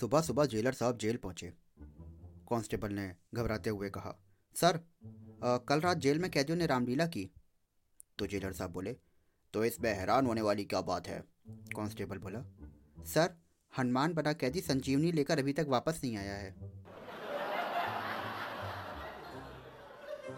सुबह सुबह जेलर साहब जेल पहुँचे। कांस्टेबल ने घबराते हुए कहा सर आ, कल रात जेल में कैदियों ने रामलीला की। तो जेलर साहब बोले तो इसमें हैरान होने वाली क्या बात है? कांस्टेबल बोला सर हनुमान बना कैदी संजीवनी लेकर अभी तक वापस नहीं आया है।